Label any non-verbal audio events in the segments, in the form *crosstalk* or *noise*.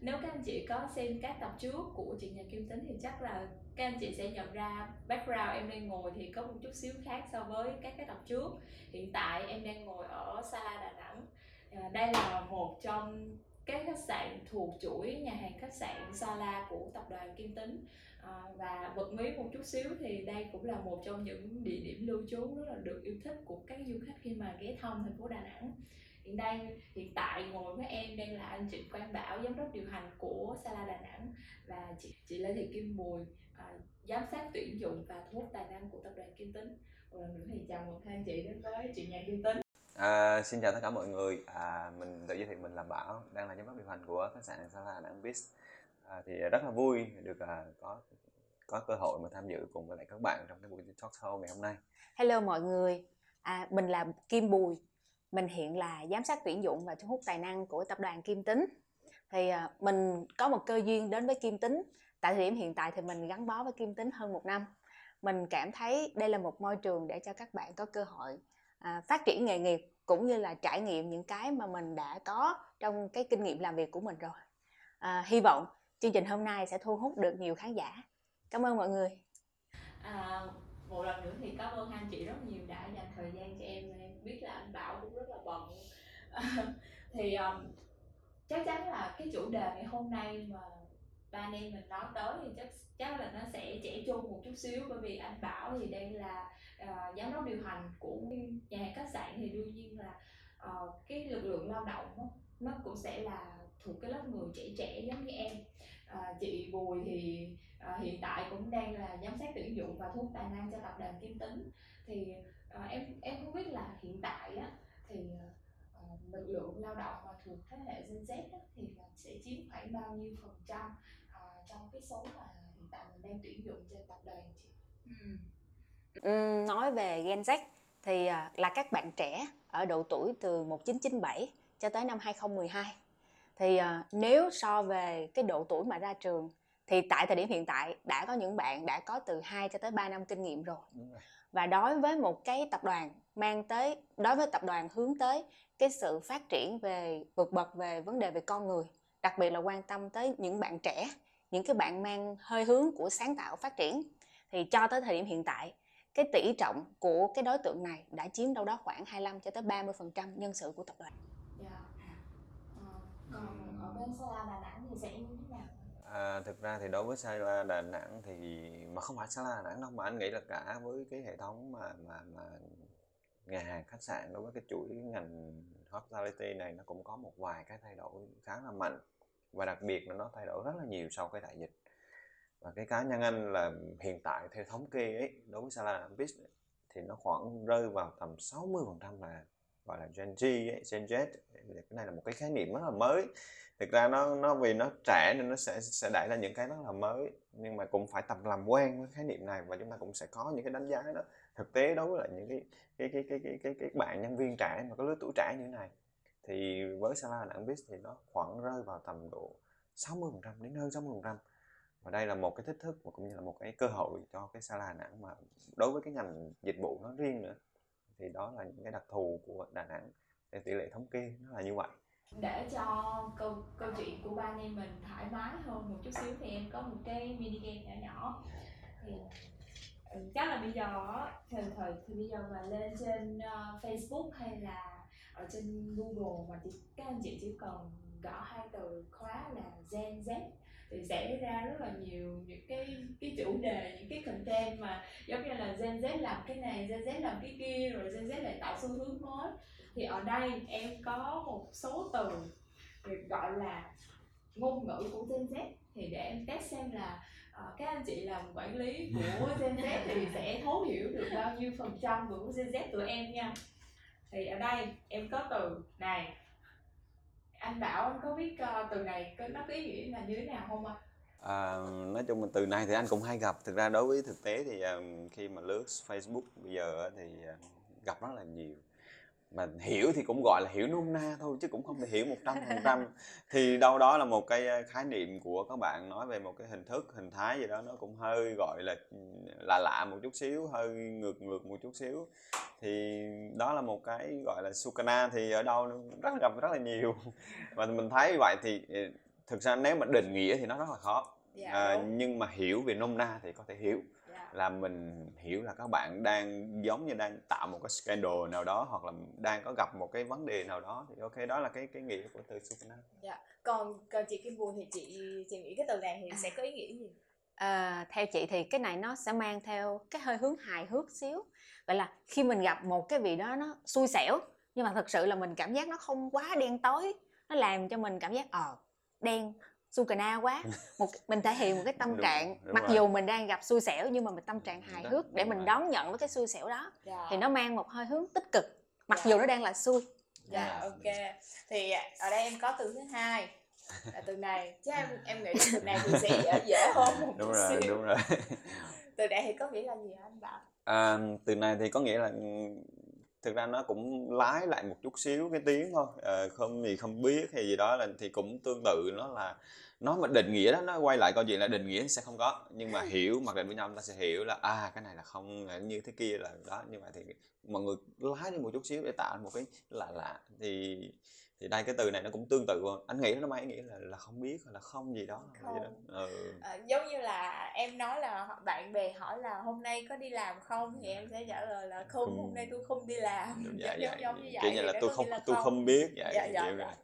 nếu các anh chị có xem các tập trước của chuyện nhà kim tính thì chắc là các anh chị sẽ nhận ra background em đang ngồi thì có một chút xíu khác so với các cái tập trước. Hiện tại em đang ngồi ở Sala Đà Nẵng. À, đây là một trong các khách sạn thuộc chuỗi nhà hàng khách sạn Sala của tập đoàn Kim Tính. À, và bật mí một chút xíu thì đây cũng là một trong những địa điểm lưu trú rất là được yêu thích của các du khách khi mà ghé thăm thành phố Đà Nẵng hiện đây hiện tại ngồi với em đang là anh Trịnh Quang Bảo giám đốc điều hành của Sala Đà Nẵng và chị chị Lê Thị Kim Bùi à, giám sát tuyển dụng và thu hút tài năng của tập đoàn Kim Tính một lần nữa thì chào mừng hai anh chị đến với chuyện nhà Kim Tính À, xin chào tất cả mọi người. À, mình tự giới thiệu mình là Bảo, đang là giám đốc điều hành của khách sạn Sala Đà Nẵng Biz. À, thì rất là vui được à, có có cơ hội mà tham dự cùng với lại các bạn trong cái buổi talk show ngày hôm nay. Hello mọi người, à, mình là Kim Bùi, mình hiện là giám sát tuyển dụng và thu hút tài năng của tập đoàn Kim Tính. Thì ờ, mình có một cơ duyên đến với Kim Tính. Tại thời điểm hiện tại thì mình gắn bó với Kim Tính hơn một năm. Mình cảm thấy đây là một môi trường để cho các bạn có cơ hội à, phát triển nghề nghiệp cũng như là trải nghiệm những cái mà mình đã có trong cái kinh nghiệm làm việc của mình rồi. À, hy vọng chương trình hôm nay sẽ thu hút được nhiều khán giả. Cảm ơn mọi người. à, một lần nữa thì cảm ơn anh chị rất nhiều đã dành thời gian cho em. Em biết là anh Bảo cũng rất là bận. *laughs* Thì um, chắc chắn là cái chủ đề ngày hôm nay mà ba anh em mình nói tới thì chắc chắc là nó sẽ trẻ trung một chút xíu. Bởi vì anh Bảo thì đây là uh, giám đốc điều hành của nhà hàng khách sạn thì đương nhiên là uh, cái lực lượng lao động đó, nó cũng sẽ là thuộc cái lớp người trẻ trẻ giống như em à, chị Bùi thì à, hiện tại cũng đang là giám sát tuyển dụng và thu tài năng cho tập đoàn Kim Tính thì à, em em không biết là hiện tại á thì à, à lực lượng lao động mà thuộc thế hệ Gen Z á, thì sẽ chiếm khoảng bao nhiêu phần trăm à, trong cái số mà hiện tại mình đang tuyển dụng trên tập đoàn chị? Ừ. Ừ, nói về Gen Z thì à, là các bạn trẻ ở độ tuổi từ 1997 cho tới năm 2012 thì à, nếu so về cái độ tuổi mà ra trường thì tại thời điểm hiện tại đã có những bạn đã có từ 2 cho tới 3 năm kinh nghiệm rồi. Và đối với một cái tập đoàn mang tới đối với tập đoàn hướng tới cái sự phát triển về vượt bậc về vấn đề về con người, đặc biệt là quan tâm tới những bạn trẻ, những cái bạn mang hơi hướng của sáng tạo phát triển thì cho tới thời điểm hiện tại cái tỷ trọng của cái đối tượng này đã chiếm đâu đó khoảng 25 cho tới 30% nhân sự của tập đoàn. Còn ở bên Sala Đà Nẵng thì sẽ như thế nào? À, thực ra thì đối với Sala Đà Nẵng thì mà không phải Sala Đà Nẵng đâu mà anh nghĩ là cả với cái hệ thống mà mà mà nhà hàng khách sạn đối với cái chuỗi ngành hospitality này nó cũng có một vài cái thay đổi khá là mạnh và đặc biệt là nó thay đổi rất là nhiều sau cái đại dịch và cái cá nhân anh là hiện tại theo thống kê ấy đối với Sala Business thì nó khoảng rơi vào tầm 60% là gọi là Gen Z ấy, Gen Z. Thì cái này là một cái khái niệm rất là mới. Thực ra nó nó vì nó trẻ nên nó sẽ sẽ đẩy ra những cái rất là mới. Nhưng mà cũng phải tập làm quen với khái niệm này và chúng ta cũng sẽ có những cái đánh giá đó thực tế đối với lại những cái cái cái cái cái cái, cái bạn nhân viên trẻ mà có lứa tuổi trẻ như thế này. Thì với Sala Đảng Biz thì nó khoảng rơi vào tầm độ 60% đến hơn 60% và đây là một cái thách thức và cũng như là một cái cơ hội cho cái Sala Đà Nẵng mà đối với cái ngành dịch vụ nó riêng nữa thì đó là những cái đặc thù của Đà Nẵng theo tỷ lệ thống kê nó là như vậy. Để cho câu câu chuyện của ba anh em mình thoải mái hơn một chút xíu thì em có một cái mini game nhỏ nhỏ. Thì ừ, chắc là bây giờ thời thời thì bây giờ mà lên trên uh, Facebook hay là ở trên Google mà thì các anh chị chỉ cần gõ hai từ khóa là Gen Z thì sẽ ra rất là nhiều những cái cái chủ đề những cái content mà giống như là Gen Z làm cái này Gen Z làm cái kia rồi Gen Z lại tạo xu hướng mới. Thì ở đây em có một số từ được gọi là ngôn ngữ của Gen Z. Thì để em test xem là uh, các anh chị làm quản lý của *laughs* Gen Z thì sẽ thấu hiểu được bao nhiêu phần trăm của Gen Z tụi em nha. Thì ở đây em có từ này anh bảo anh có biết uh, từ này nó có ý nghĩa là như thế nào không ạ? À, nói chung là từ này thì anh cũng hay gặp. Thực ra đối với thực tế thì um, khi mà lướt Facebook bây giờ thì uh, gặp rất là nhiều mà hiểu thì cũng gọi là hiểu nôm na thôi chứ cũng không thể hiểu một trăm phần trăm. *laughs* Thì đâu đó là một cái khái niệm của các bạn nói về một cái hình thức hình thái gì đó nó cũng hơi gọi là là lạ một chút xíu hơi ngược ngược một chút xíu. Thì đó là một cái gọi là sukana thì ở đâu rất là gặp rất là nhiều. *laughs* Và mình thấy vậy thì thực ra nếu mà định nghĩa thì nó rất là khó. Dạ à, đúng. nhưng mà hiểu về nôm na thì có thể hiểu. Là mình hiểu là các bạn đang giống như đang tạo một cái scandal nào đó hoặc là đang có gặp một cái vấn đề nào đó thì ok đó là cái cái nghĩa của từ supernatural dạ còn còn chị Kim Bùi thì chị chị nghĩ cái từ này thì sẽ có ý nghĩa gì? À, theo chị thì cái này nó sẽ mang theo cái hơi hướng hài hước xíu. Gọi là khi mình gặp một cái vị đó nó xui xẻo nhưng mà thật sự là mình cảm giác nó không quá đen tối nó làm cho mình cảm giác ờ đen su cà na quá một mình thể hiện một cái tâm Đúng, trạng đúng mặc rồi. dù mình đang gặp xui xẻo nhưng mà mình tâm trạng hài Đó, hước để mình rồi. đón nhận với cái xui xẻo đó dạ. thì nó mang một hơi hướng tích cực mặc Dạ. dù nó đang là xui dạ Dạ. ok thì ở đây em có từ thứ hai là từ này chứ em em nghĩ từ này thì sẽ dễ dễ hơn một đúng chút rồi xíu đúng rồi từ này thì có nghĩa là gì hả anh bảo à, từ này thì có nghĩa là thực ra nó cũng lái lại một chút xíu cái tiếng thôi. À, không gì không biết hay gì đó là thì cũng tương tự nó là nó mà định nghĩa đó nó quay lại câu chuyện là định nghĩa sẽ không có. Nhưng mà hiểu mặc định với nhau ta sẽ hiểu là à cái này là không là như thế kia là đó. Như vậy thì mọi người lái đi một chút xíu để tạo một cái lạ lạ. Thì thì đây cái từ này nó cũng tương tự thôi. anh nghĩ nó mang ý nghĩa là là không biết hoặc là không gì đó là gì đó Không. ừ. Ờ, giống như là em nói là bạn bè hỏi là hôm nay có đi làm không thì em sẽ trả lời là không Không. hôm nay tôi không đi làm Đúng, *laughs* giống, giống, giống như vậy kiểu như là tôi không là tôi không biết vậy dạ, dạ, dạ. này.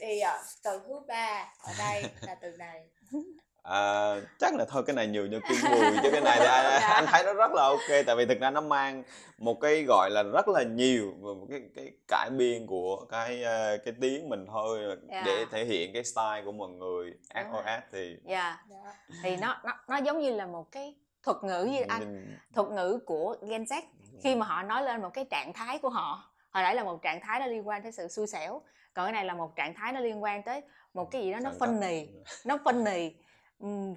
thì ờ, từ thứ ba ở đây là từ này *laughs* À, chắc là thôi cái này nhiều như kim *laughs* mùi chứ cái này thì anh, Dạ. anh thấy nó rất là ok tại vì thực ra nó mang một cái gọi là rất là nhiều một cái cái cải biên của cái ờ, cái tiếng mình thôi Dạ. để thể hiện cái style của mọi người. SOS thì dạ Dạ. thì nó nó nó giống như là một cái thuật ngữ như anh mình thuật ngữ của Gen Z khi mà họ nói lên một cái trạng thái của họ hồi nãy là một trạng thái nó liên quan tới sự xui xẻo còn cái này là một trạng thái nó liên quan tới một cái gì đó nó phân nì nó phân nì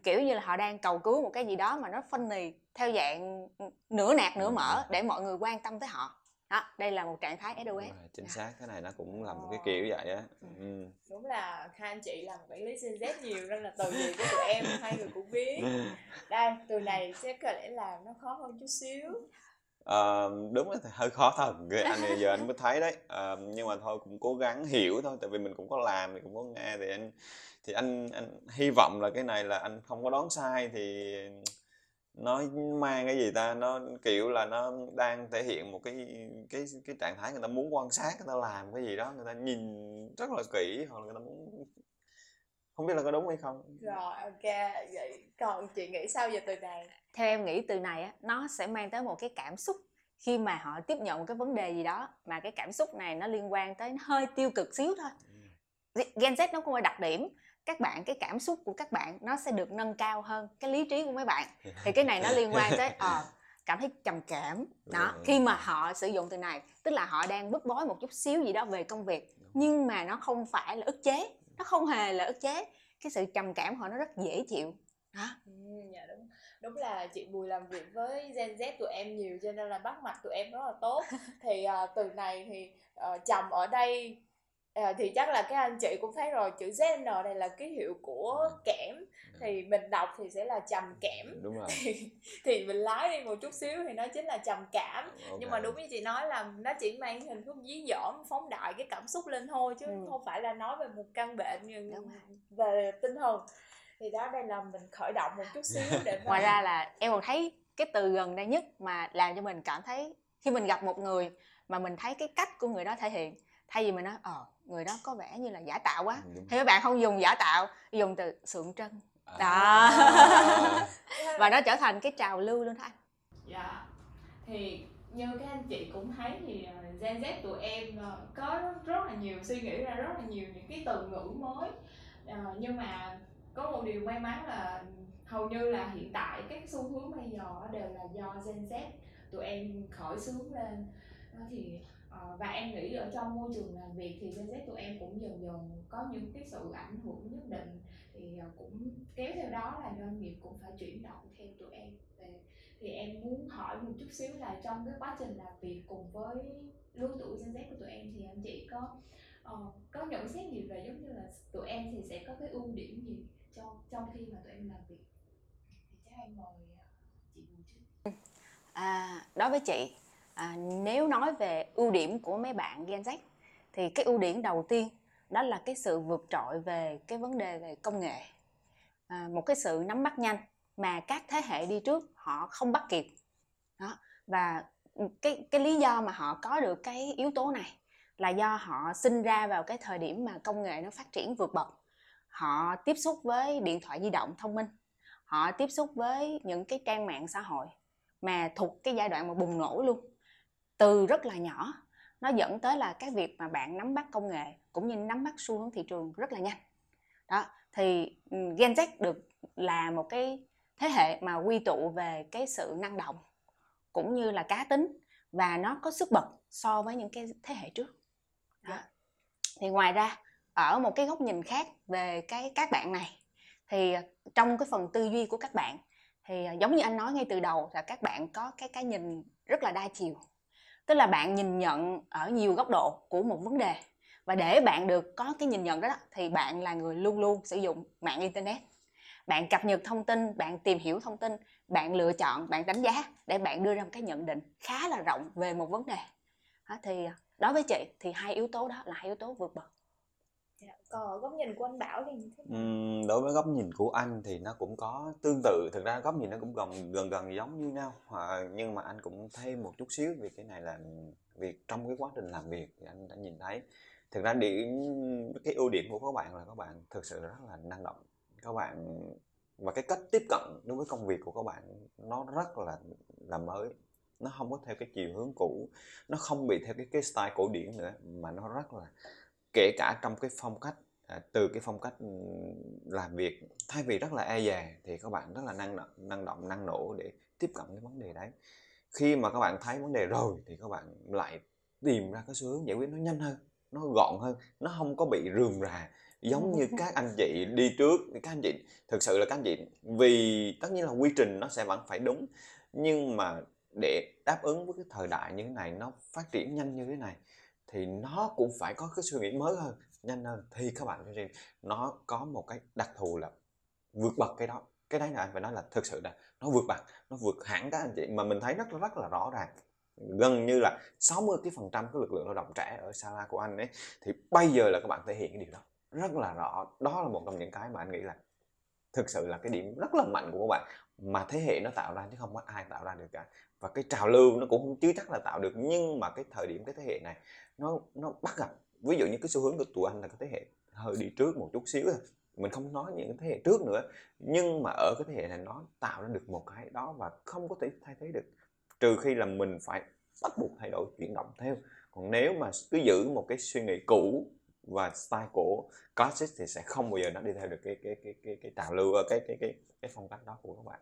Kiểu như là họ đang cầu cứu một cái gì đó mà nó phân nì theo dạng nửa nạt nửa mở để mọi người quan tâm tới họ. Đó đây là một trạng thái SOS chính xác cái này nó cũng là một cái Ồ. kiểu vậy á. Ừ. đúng là hai anh chị làm quản lý Gen Z nhiều nên là từ gì của tụi em hai người cũng biết. *laughs* Đây từ này sẽ có lẽ là nó khó hơn chút xíu Ờ, đúng là hơi khó thật người anh này giờ anh mới thấy đấy. Ờ, nhưng mà thôi cũng cố gắng hiểu thôi tại vì mình cũng có làm thì cũng có nghe thì anh thì anh anh hy vọng là cái này là anh không có đoán sai thì nó mang cái gì ta? Nó kiểu là nó đang thể hiện một cái cái cái trạng thái người ta muốn quan sát người ta làm cái gì đó người ta nhìn rất là kỹ hoặc là người ta muốn không biết là có đúng hay không. Rồi ok vậy còn chị nghĩ sao về từ này? Theo em nghĩ từ này á nó sẽ mang tới một cái cảm xúc khi mà họ tiếp nhận một cái vấn đề gì đó mà cái cảm xúc này nó liên quan tới nó hơi tiêu cực xíu thôi. Gen Z nó cũng là đặc điểm các bạn cái cảm xúc của các bạn nó sẽ được nâng cao hơn cái lý trí của mấy bạn. Thì cái này nó liên quan tới ờ cảm thấy trầm cảm. Đó Đúng. khi mà họ sử dụng từ này tức là họ đang bức bối một chút xíu gì đó về công việc nhưng mà nó không phải là ức chế nó không hề là ức chế. Cái sự trầm cảm của họ nó rất dễ chịu. Đó Ừ, dạ đúng. Đúng là chị Bùi làm việc với Gen Z tụi em nhiều cho nên là bắt mặt tụi em rất là tốt. *laughs* Thì à, từ này thì uh, chồng ở đây à, thì chắc là các anh chị cũng thấy rồi chữ ZN này là ký hiệu của kẽm thì mình đọc thì sẽ là trầm kẽm đúng rồi. Thì, thì mình lái đi một chút xíu thì nó chính là trầm cảm. Nhưng mà đúng như chị nói là nó chỉ mang hình thức dí dỏm phóng đại cái cảm xúc lên thôi chứ Ừ. không phải là nói về một căn bệnh như Đúng rồi. về tinh thần. Thì đó đây là mình khởi động một chút xíu để *laughs* mà ngoài ra là em còn thấy cái từ gần đây nhất mà làm cho mình cảm thấy khi mình gặp một người mà mình thấy cái cách của người đó thể hiện thay vì mình nói ờ người đó có vẻ như là giả tạo quá. Đúng. thì các bạn không dùng giả tạo dùng từ sượng trân. À. đó. *laughs* Và nó trở thành cái trào lưu luôn đó anh dạ. Thì như các anh chị cũng thấy thì ờ, Gen Z tụi em ờ, có rất là nhiều suy nghĩ ra rất là nhiều những cái từ ngữ mới. Ờ, nhưng mà có một điều may mắn là hầu như là hiện tại các xu hướng bây giờ đều là do Gen Z tụi em khởi xướng lên. Đó thì ờ, Ờ, và em nghĩ ở trong môi trường làm việc thì Gen Z tụi em cũng dần dần có những cái sự ảnh hưởng nhất định. Thì ờ, cũng kéo theo đó là doanh nghiệp cũng phải chuyển động theo tụi em. Về thì em muốn hỏi một chút xíu là trong cái quá trình làm việc cùng với lứa tuổi Gen Z của tụi em thì anh chị có uh, có nhận xét gì về giống như là tụi em thì sẽ có cái ưu điểm gì trong trong khi mà tụi em làm việc? Thì chắc em mời chị Bùi trước. À, đối với chị, à, nếu nói về ưu điểm của mấy bạn Gen Z thì cái ưu điểm đầu tiên đó là cái sự vượt trội về cái vấn đề về công nghệ. À, một cái sự nắm bắt nhanh mà các thế hệ đi trước họ không bắt kịp. Đó và cái cái lý do mà họ có được cái yếu tố này là do họ sinh ra vào cái thời điểm mà công nghệ nó phát triển vượt bậc. Họ tiếp xúc với điện thoại di động thông minh họ tiếp xúc với những cái trang mạng xã hội mà thuộc cái giai đoạn mà bùng nổ luôn từ rất là nhỏ nó dẫn tới là cái việc mà bạn nắm bắt công nghệ cũng như nắm bắt xu hướng thị trường rất là nhanh. Đó thì ừ, Gen Z được là một cái thế hệ mà quy tụ về cái sự năng động cũng như là cá tính và nó có sức bật so với những cái thế hệ trước. Đó. thì ngoài ra ở một cái góc nhìn khác về cái các bạn này thì à, trong cái phần tư duy của các bạn thì à, giống như anh nói ngay từ đầu là các bạn có cái cái nhìn rất là đa chiều tức là bạn nhìn nhận ở nhiều góc độ của một vấn đề. Và để bạn được có cái nhìn nhận đó, đó thì bạn là người luôn luôn sử dụng mạng internet. Bạn cập nhật thông tin bạn tìm hiểu thông tin bạn lựa chọn bạn đánh giá để bạn đưa ra một cái nhận định khá là rộng về một vấn đề. Đó, thì à, đối với chị thì hai yếu tố đó là hai yếu tố vượt bậc còn góc nhìn của anh Bảo thì như thế nào? Đối với góc nhìn của anh thì nó cũng có tương tự. Thực ra góc nhìn nó cũng gần gần gần giống như nhau. À, nhưng mà anh cũng thêm một chút xíu vì cái này là việc trong cái quá trình làm việc thì anh đã nhìn thấy. Thực ra điểm cái ưu điểm của các bạn là các bạn thực sự rất là năng động. Các bạn và cái cách tiếp cận đối với công việc của các bạn nó rất là là mới. Nó không có theo cái chiều hướng cũ. Nó không bị theo cái cái style cổ điển nữa mà nó rất là kể cả trong cái phong cách à, từ cái phong cách làm việc thay vì rất là e dè thì các bạn rất là năng động năng động năng nổ để tiếp cận cái vấn đề đấy. Khi mà các bạn thấy vấn đề rồi thì các bạn lại tìm ra cái xu hướng giải quyết nó nhanh hơn nó gọn hơn nó không có bị rườm rà giống như các anh chị đi trước. Các anh chị thực sự là các anh chị vì tất nhiên là quy trình nó sẽ vẫn phải đúng nhưng mà để đáp ứng với cái thời đại như thế này nó phát triển nhanh như thế này thì nó cũng phải có cái suy nghĩ mới hơn. Nhanh hơn thì các bạn riêng nó có một cái đặc thù là vượt bậc cái đó. Cái đấy là anh phải nói là thực sự là nó vượt bậc, nó vượt hẳn các anh chị. Mà mình thấy rất là rất là rõ ràng, gần như là 60 cái phần trăm cái lực lượng lao động trẻ ở Sala của anh ấy, thì bây giờ là các bạn thể hiện cái điều đó rất là rõ. Đó là một trong những cái mà anh nghĩ là thực sự là cái điểm rất là mạnh của các bạn mà thế hệ nó tạo ra chứ không có ai tạo ra được cả. Và cái trào lưu nó cũng không chứ chắc là tạo được, nhưng mà cái thời điểm cái thế hệ này nó nó bắt gặp. Ví dụ như cái xu hướng của tụi anh là cái thế hệ hơi đi trước một chút xíu thôi. Mình không nói những thế hệ trước nữa. Nhưng mà ở cái thế hệ này nó tạo ra được một cái đó và không có thể thay thế được. Trừ khi là mình phải bắt buộc thay đổi, chuyển động theo. Còn nếu mà cứ giữ một cái suy nghĩ cũ và style của classic thì sẽ không bao giờ nó đi theo được cái cái cái cái cái trào lưu cái cái cái cái phong cách đó của các bạn.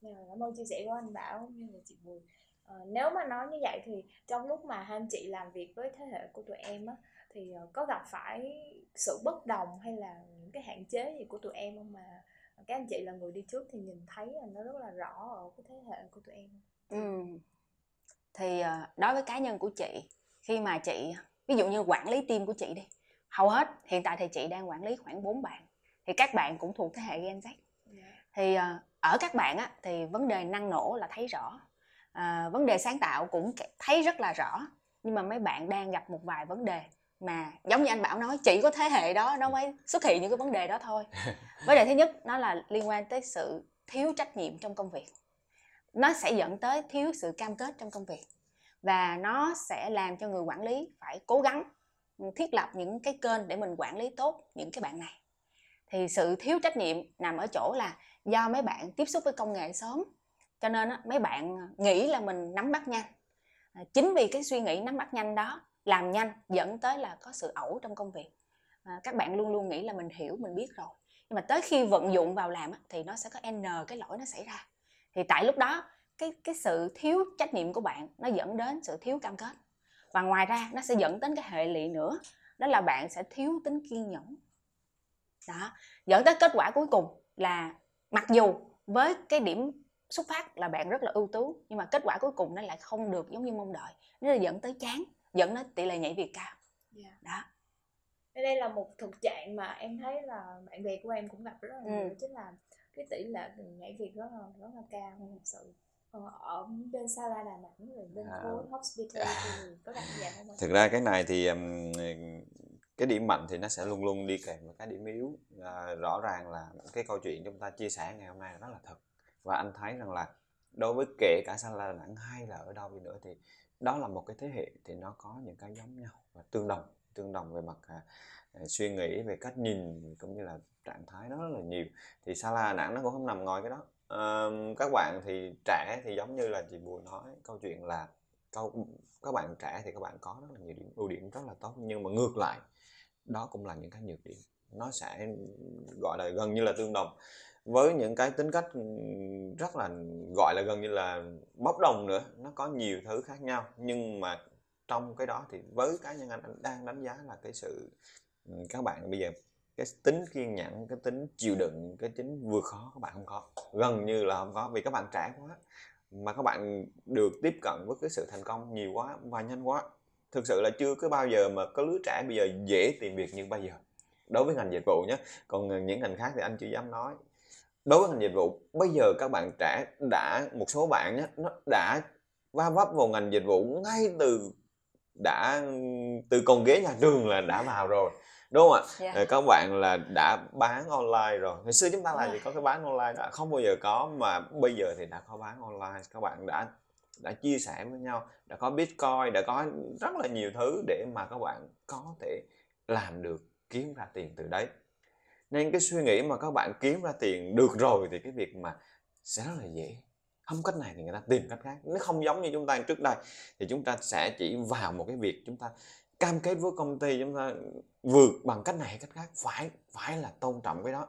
Dạ, cảm ơn chia sẻ của anh Bảo như là chị Bùi. À, nếu mà nói như vậy thì trong lúc mà hai anh chị làm việc với thế hệ của tụi em á thì ờ, có gặp phải sự bất đồng hay là những cái hạn chế gì của tụi em không mà các anh chị là người đi trước thì nhìn thấy là nó rất là rõ ở cái thế hệ của tụi em. Ừ. Thì ờ, đối với cá nhân của chị khi mà chị ví dụ như quản lý team của chị đi hầu hết hiện tại thì chị đang quản lý khoảng 4 bạn. Thì các bạn cũng thuộc thế hệ Gen Z. Dạ. thì uh, ở các bạn á, thì vấn đề năng nổ là thấy rõ. Uh, vấn đề sáng tạo cũng thấy rất là rõ. Nhưng mà mấy bạn đang gặp một vài vấn đề mà giống như anh bảo nói chỉ có thế hệ đó nó mới xuất hiện những cái vấn đề đó thôi. *laughs* Vấn đề thứ nhất nó là liên quan tới sự thiếu trách nhiệm trong công việc. Nó sẽ dẫn tới thiếu sự cam kết trong công việc. Và nó sẽ làm cho người quản lý phải cố gắng thiết lập những cái kênh để mình quản lý tốt những cái bạn này. Thì sự thiếu trách nhiệm nằm ở chỗ là do mấy bạn tiếp xúc với công nghệ sớm cho nên á, mấy bạn nghĩ là mình nắm bắt nhanh. À, chính vì cái suy nghĩ nắm bắt nhanh đó làm nhanh dẫn tới là có sự ẩu trong công việc. À, các bạn luôn luôn nghĩ là mình hiểu mình biết rồi. Nhưng mà tới khi vận dụng vào làm á, thì nó sẽ có n cái lỗi nó xảy ra. Thì tại lúc đó cái cái sự thiếu trách nhiệm của bạn nó dẫn đến sự thiếu cam kết và ngoài ra nó sẽ dẫn đến cái hệ lụy nữa đó là bạn sẽ thiếu tính kiên nhẫn đó dẫn tới kết quả cuối cùng là mặc dù với cái điểm xuất phát là bạn rất là ưu tú nhưng mà kết quả cuối cùng nó lại không được giống như mong đợi nó là dẫn tới chán dẫn đến tỷ lệ nhảy việc cao yeah. Dạ. đó đây là một thực trạng mà em thấy là bạn bè của em cũng gặp rất là nhiều ừ. chính là cái tỷ lệ nhảy việc rất là rất là cao thật sự Ờ, ở bên Sala Đà Nẵng rồi bên à. khối hospitality *laughs* có gặp gì không? Thực ra cái này thì um, cái điểm mạnh thì nó sẽ luôn luôn đi kèm với cái điểm yếu à, rõ ràng là cái câu chuyện chúng ta chia sẻ ngày hôm nay rất là thật và anh thấy rằng là đối với kể cả Sala Đà Nẵng hay là ở đâu đi nữa thì đó là một cái thế hệ thì nó có những cái giống nhau và tương đồng tương đồng về mặt à, à, suy nghĩ về cách nhìn cũng như là trạng thái nó rất là nhiều thì Sala Đà Nẵng nó cũng không nằm ngoài cái đó các bạn thì trẻ thì giống như là chị Bùi nói, câu chuyện là câu, các bạn trẻ thì các bạn có rất là nhiều điểm, ưu điểm rất là tốt, nhưng mà ngược lại, đó cũng là những cái nhược điểm. Nó sẽ gọi là gần như là tương đồng với những cái tính cách rất là, gọi là gần như là bốc đồng nữa, nó có nhiều thứ khác nhau. Nhưng mà trong cái đó thì với cá nhân anh đang đánh giá là cái sự các bạn bây giờ cái tính kiên nhẫn, cái tính chịu đựng, cái tính vượt khó các bạn không có. Gần như là không có, vì các bạn trẻ quá, mà các bạn được tiếp cận với cái sự thành công nhiều quá và nhanh quá. Thực sự là chưa có bao giờ mà có lứa trẻ bây giờ dễ tìm việc như bây giờ. Đối với ngành dịch vụ nhé còn những ngành khác thì anh chưa dám nói. Đối với ngành dịch vụ, bây giờ các bạn trẻ đã, một số bạn nhé nó đã va vấp vào ngành dịch vụ ngay từ, đã, từ con ghế nhà trường là đã vào rồi đúng không ạ? Yeah. Dạ. các bạn là đã bán online rồi. Hồi xưa chúng ta là gì có cái bán online đã không bao giờ có mà bây giờ thì đã có bán online. Các bạn đã đã chia sẻ với nhau đã có bitcoin đã có rất là nhiều thứ để mà các bạn có thể làm được kiếm ra tiền từ đấy. Nên cái suy nghĩ mà các bạn kiếm ra tiền được rồi thì cái việc mà sẽ rất là dễ. Không cách này thì người ta tìm cách khác. Nó không giống như chúng ta trước đây thì chúng ta sẽ chỉ vào một cái việc chúng ta cam kết với công ty chúng ta vượt bằng cách này cách khác, phải phải là tôn trọng cái đó.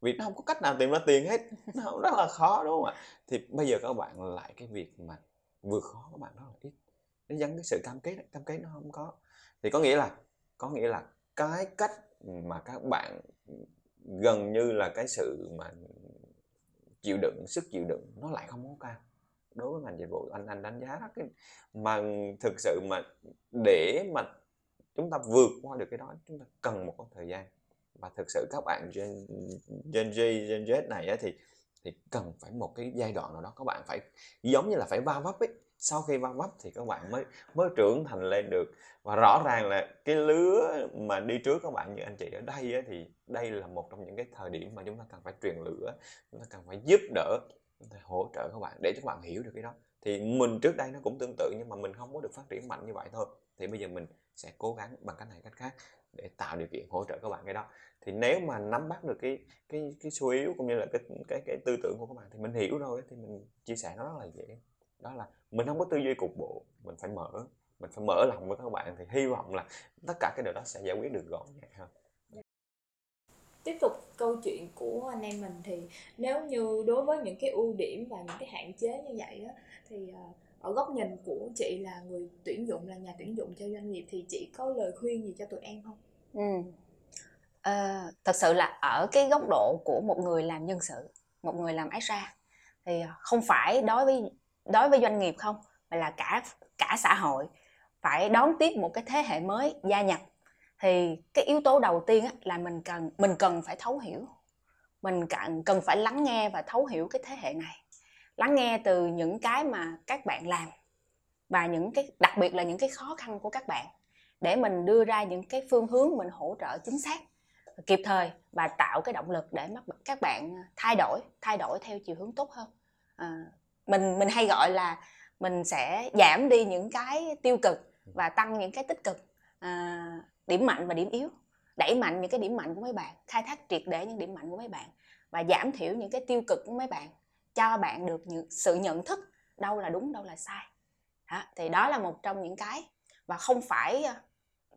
Vì nó không có cách nào tìm ra tiền hết, nó rất là khó, đúng không ạ? Thì bây giờ các bạn lại cái việc mà vượt khó các bạn rất là ít. Nó dẫn cái sự cam kết cam kết nó không có. Thì có nghĩa là, có nghĩa là cái cách mà các bạn gần như là cái sự mà chịu đựng, sức chịu đựng nó lại không có cao. Đối với ngành dịch vụ, anh anh đánh giá cái mà thực sự mà để mà chúng ta vượt qua được cái đó chúng ta cần một thời gian. Và thực sự các bạn Gen, Gen Z, Gen Z này á, thì thì cần phải một cái giai đoạn nào đó các bạn phải giống như là phải va vấp ấy. Sau khi va vấp thì các bạn mới mới trưởng thành lên được. Và rõ ràng là cái lứa mà đi trước các bạn như anh chị ở đây ấy, thì đây là một trong những cái thời điểm mà chúng ta cần phải truyền lửa chúng ta cần phải giúp đỡ chúng ta hỗ trợ các bạn để các bạn hiểu được cái đó. Thì mình trước đây nó cũng tương tự nhưng mà mình không có được phát triển mạnh như vậy thôi. Thì bây giờ mình sẽ cố gắng bằng cách này cách khác để tạo điều kiện hỗ trợ các bạn cái đó. Thì nếu mà nắm bắt được cái cái cái suy yếu cũng như là cái cái cái tư tưởng của các bạn thì mình hiểu rồi thì mình chia sẻ nó rất là dễ. Đó là mình không có tư duy cục bộ mình phải mở mình phải mở lòng với các bạn thì hy vọng là tất cả cái điều đó sẽ giải quyết được gọn nhẹ hơn. Tiếp tục câu chuyện của anh em mình thì nếu như đối với những cái ưu điểm và những cái hạn chế như vậy đó, thì ờ, ở góc nhìn của chị là người tuyển dụng là nhà tuyển dụng cho doanh nghiệp thì chị có lời khuyên gì cho tụi em không? Ừ. À, thật sự là ở cái góc độ của một người làm nhân sự, một người làm HR thì không phải đối với đối với doanh nghiệp không mà là cả cả xã hội phải đón tiếp một cái thế hệ mới gia nhập thì cái yếu tố đầu tiên là mình cần mình cần phải thấu hiểu mình cần cần phải lắng nghe và thấu hiểu cái thế hệ này lắng nghe từ những cái mà các bạn làm và những cái đặc biệt là những cái khó khăn của các bạn để mình đưa ra những cái phương hướng mình hỗ trợ chính xác kịp thời và tạo cái động lực để các bạn thay đổi thay đổi theo chiều hướng tốt hơn. À, mình mình hay gọi là mình sẽ giảm đi những cái tiêu cực và tăng những cái tích cực à, điểm mạnh và điểm yếu đẩy mạnh những cái điểm mạnh của mấy bạn khai thác triệt để những điểm mạnh của mấy bạn và giảm thiểu những cái tiêu cực của mấy bạn cho bạn được những sự nhận thức đâu là đúng đâu là sai. Đó, thì đó là một trong những cái. Và không phải ờ,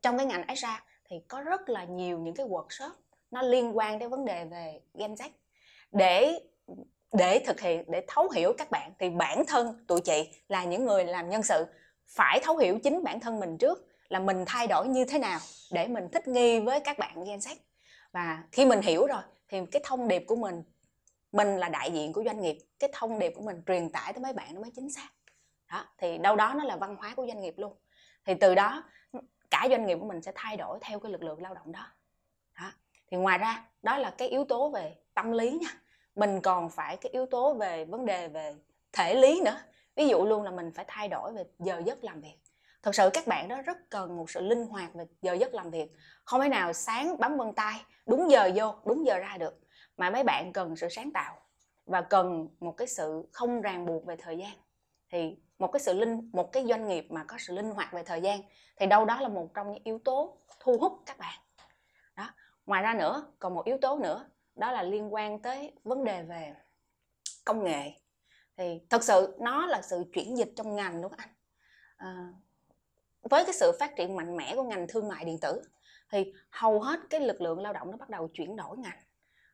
trong cái ngành HR thì có rất là nhiều những cái workshop nó liên quan đến vấn đề về Gen Z. Để để thực hiện để thấu hiểu các bạn thì bản thân tụi chị là những người làm nhân sự phải thấu hiểu chính bản thân mình trước là mình thay đổi như thế nào để mình thích nghi với các bạn Gen Z. Và khi mình hiểu rồi thì cái thông điệp của mình mình là đại diện của doanh nghiệp cái thông điệp của mình truyền tải tới mấy bạn nó mới chính xác. Đó thì đâu đó nó là văn hóa của doanh nghiệp luôn. Thì từ đó cả doanh nghiệp của mình sẽ thay đổi theo cái lực lượng lao động đó, đó. thì ngoài ra đó là cái yếu tố về tâm lý nha. Mình còn phải cái yếu tố về vấn đề về thể lý nữa. Ví dụ luôn là mình phải thay đổi về giờ giấc làm việc. Thật sự các bạn đó rất cần một sự linh hoạt về giờ giấc làm việc. Không thể nào sáng bấm vân tay đúng giờ vô đúng giờ ra được mà mấy bạn cần sự sáng tạo và cần một cái sự không ràng buộc về thời gian. Thì một cái sự linh một cái doanh nghiệp mà có sự linh hoạt về thời gian thì đâu đó là một trong những yếu tố thu hút các bạn. Đó ngoài ra nữa còn một yếu tố nữa đó là liên quan tới vấn đề về công nghệ. Thì thật sự nó là sự chuyển dịch trong ngành đúng không anh. À, với cái sự phát triển mạnh mẽ của ngành thương mại điện tử thì hầu hết cái lực lượng lao động nó bắt đầu chuyển đổi ngành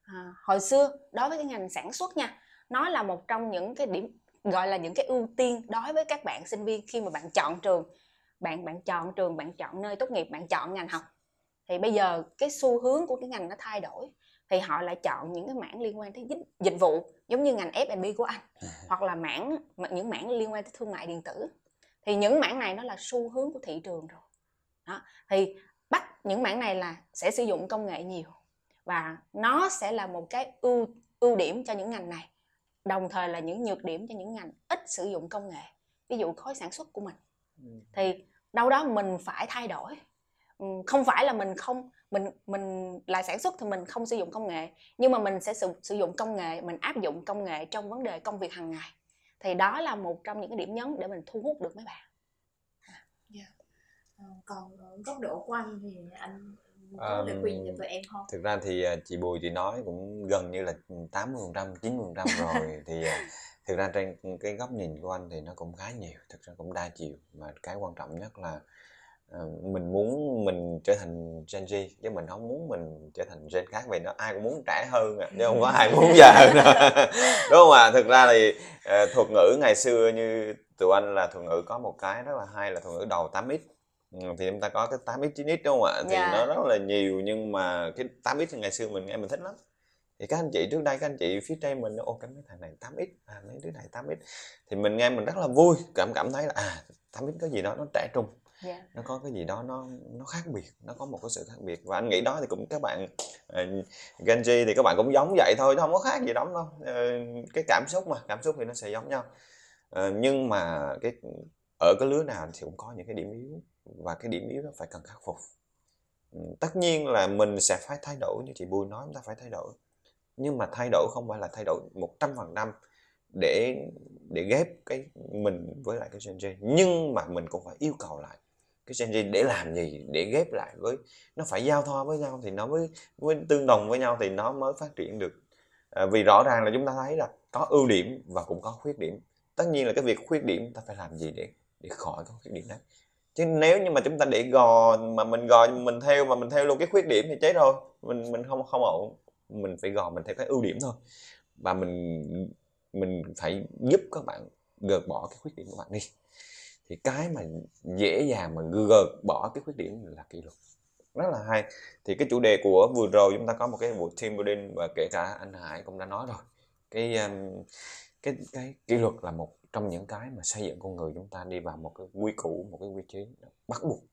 à, hồi xưa đối với cái ngành sản xuất nha nó là một trong những cái điểm gọi là những cái ưu tiên đối với các bạn sinh viên khi mà bạn chọn trường. Bạn bạn chọn trường bạn chọn nơi tốt nghiệp bạn chọn ngành học. Thì bây giờ cái xu hướng của cái ngành nó thay đổi thì họ lại chọn những cái mảng liên quan tới dịch vụ giống như ngành F&B của anh *laughs* hoặc là mảng những mảng liên quan tới thương mại điện tử. Thì những mảng này nó là xu hướng của thị trường rồi. Đó thì bắt những mảng này là sẽ sử dụng công nghệ nhiều và nó sẽ là một cái ưu ưu điểm cho những ngành này đồng thời là những nhược điểm cho những ngành ít sử dụng công nghệ ví dụ khối sản xuất của mình thì đâu đó mình phải thay đổi không phải là mình không mình mình là sản xuất thì mình không sử dụng công nghệ nhưng mà mình sẽ sử, sử dụng công nghệ mình áp dụng công nghệ trong vấn đề công việc hàng ngày thì đó là một trong những cái điểm nhấn để mình thu hút được mấy bạn yeah. Dạ. à, còn ở góc độ của anh thì anh có lời khuyên cho tụi em không? thực ra thì à, chị Bùi chị nói cũng gần như là 80 phần trăm 90 phần trăm rồi. *laughs* Thì à, thực ra trên cái góc nhìn của anh thì nó cũng khá nhiều thực ra cũng đa chiều. Mà cái quan trọng nhất là Ờ, mình muốn mình trở thành Gen Z chứ mình không muốn mình trở thành Gen khác vì nó ai cũng muốn trẻ hơn à, chứ không có ai muốn già nữa *laughs* đúng không ạ? À? thực ra thì uh, thuật ngữ ngày xưa như tụi anh là thuật ngữ có một cái rất là hay là thuật ngữ đầu 8x ừ, thì chúng ta có cái 8x 9x đúng không ạ thì. Dạ. nó rất là nhiều nhưng mà cái 8x thì ngày xưa mình nghe mình thích lắm thì các anh chị trước đây các anh chị phía trên mình ô cái mấy thằng này 8x à mấy đứa này 8x thì mình nghe mình rất là vui cảm cảm thấy là à 8x có gì đó nó trẻ trung yeah. Dạ. nó có cái gì đó nó nó khác biệt nó có một cái sự khác biệt và anh nghĩ đó thì cũng các bạn uh, Gen Z thì các bạn cũng giống vậy thôi nó không có khác gì lắm đâu uh, cái cảm xúc mà cảm xúc thì nó sẽ giống nhau uh, nhưng mà cái ở cái lứa nào thì cũng có những cái điểm yếu và cái điểm yếu đó phải cần khắc phục. Ừ, tất nhiên là mình sẽ phải thay đổi như chị Bùi nói chúng ta phải thay đổi. Nhưng mà thay đổi không phải là thay đổi một trăm phần trăm để để ghép cái mình với lại cái Gen Z. Nhưng mà mình cũng phải yêu cầu lại cái gen để làm gì để ghép lại với nó phải giao thoa với nhau thì nó mới mới tương đồng với nhau thì nó mới phát triển được. À, vì rõ ràng là chúng ta thấy là có ưu điểm và cũng có khuyết điểm. Tất nhiên là cái việc khuyết điểm ta phải làm gì để để khỏi có khuyết điểm đấy chứ nếu như mà chúng ta để gò mà mình gò, mình theo, mà mình theo luôn cái khuyết điểm thì chết rồi. Mình mình không không ổn. Mình phải gò mình theo cái ưu điểm thôi. Và mình mình phải giúp các bạn gợt bỏ cái khuyết điểm của bạn đi. Thì cái mà dễ dàng mà gợt bỏ cái khuyết điểm là kỷ luật. Rất là hay. Thì cái chủ đề của vừa rồi chúng ta có một cái buổi team building và kể cả anh Hải cũng đã nói rồi. Cái um, cái cái kỷ luật là một trong những cái mà xây dựng con người chúng ta đi vào một cái quy củ, một cái quy chế bắt buộc.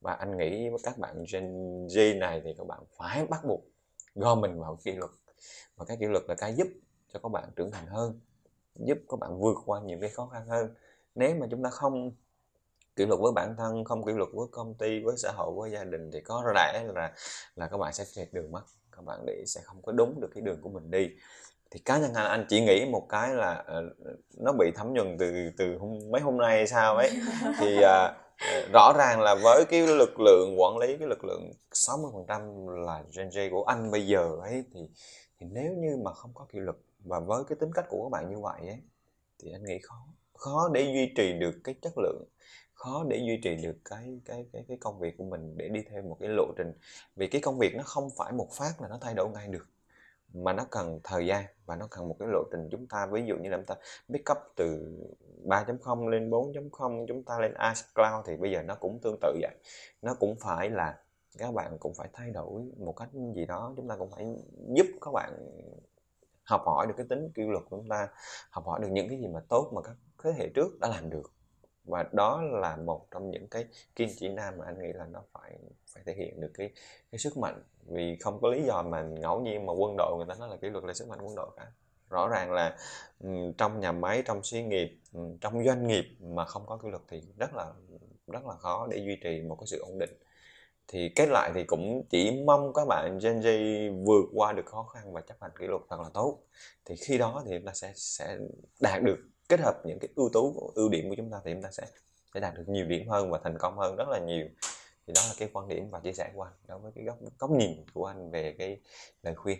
Và anh nghĩ với các bạn Gen Z này thì các bạn phải bắt buộc gom mình vào kỷ luật. Và cái kỷ luật là cái giúp cho các bạn trưởng thành hơn, giúp các bạn vượt qua những cái khó khăn hơn. Nếu mà chúng ta không kỷ luật với bản thân, không kỷ luật với công ty, với xã hội, với gia đình thì có lẽ là là các bạn sẽ chạy đường mất. Các bạn để sẽ không có đúng được cái đường của mình đi thì cá nhân anh anh chỉ nghĩ một cái là uh, nó bị thấm nhuần từ từ hôm, mấy hôm nay hay sao ấy. *laughs* Thì uh, rõ ràng là với cái lực lượng quản lý cái lực lượng 60% là Gen Z của anh bây giờ ấy thì thì nếu như mà không có kỷ luật và với cái tính cách của các bạn như vậy ấy thì anh nghĩ khó khó để duy trì được cái chất lượng khó để duy trì được cái cái cái cái công việc của mình để đi theo một cái lộ trình. Vì cái công việc nó không phải một phát là nó thay đổi ngay được mà nó cần thời gian, và nó cần một cái lộ trình chúng ta, ví dụ như là chúng ta pick up từ 3.0 lên 4.0 chúng ta lên iCloud cloud thì bây giờ nó cũng tương tự vậy. Nó cũng phải là các bạn cũng phải thay đổi một cách gì đó, chúng ta cũng phải giúp các bạn học hỏi được cái tính kỷ luật của chúng ta, học hỏi được những cái gì mà tốt mà các thế hệ trước đã làm được và đó là một trong những cái kim chỉ nam mà anh nghĩ là nó phải phải thể hiện được cái cái sức mạnh. Vì không có lý do mà ngẫu nhiên mà quân đội người ta nói là kỷ luật là sức mạnh quân đội cả. Rõ ràng là trong nhà máy, trong xí nghiệp trong doanh nghiệp mà không có kỷ luật thì rất là rất là khó để duy trì một cái sự ổn định. Thì kết lại thì cũng chỉ mong các bạn Gen Z vượt qua được khó khăn và chấp hành kỷ luật thật là tốt. Thì khi đó thì chúng ta sẽ sẽ đạt được kết hợp những cái ưu tố ưu điểm của chúng ta thì chúng ta sẽ sẽ đạt được nhiều điểm hơn và thành công hơn rất là nhiều. Thì đó là cái quan điểm và chia sẻ của anh đối với cái góc góc nhìn của anh về cái lời khuyên.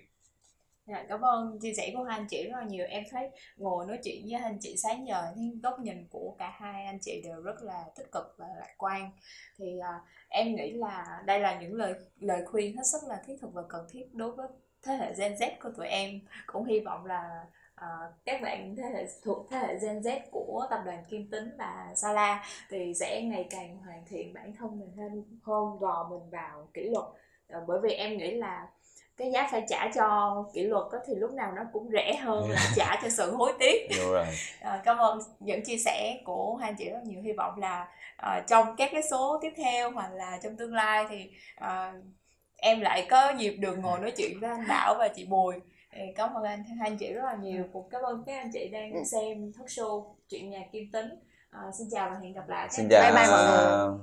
Dạ, cảm ơn chia sẻ của hai anh chị rất là nhiều. Em thấy ngồi nói chuyện với anh chị sáng giờ thì góc nhìn của cả hai anh chị đều rất là tích cực và lạc quan. Thì à, em nghĩ là đây là những lời lời khuyên hết sức là thiết thực và cần thiết đối với thế hệ Gen Z của tụi em. Cũng hy vọng là à, các bạn thế hệ thuộc thế hệ Gen Z của tập đoàn Kim Tính và Sala thì sẽ ngày càng hoàn thiện bản thân mình hơn hơn gò mình vào kỷ luật. À, bởi vì em nghĩ là cái giá phải trả cho kỷ luật đó thì lúc nào nó cũng rẻ hơn là trả cho sự hối tiếc. *laughs* Rồi. À, cảm ơn những chia sẻ của hai anh chị rất nhiều hy vọng là à, trong các cái số tiếp theo hoặc là trong tương lai thì à, em lại có dịp được ngồi nói chuyện với anh Bảo và chị Bùi thì cảm ơn anh hai anh chị rất là nhiều cũng cảm ơn các anh chị đang Ừ. xem talk show chuyện nhà Kim Tính. À, xin chào và hẹn gặp lại. Các xin chào. Bye bye mọi người.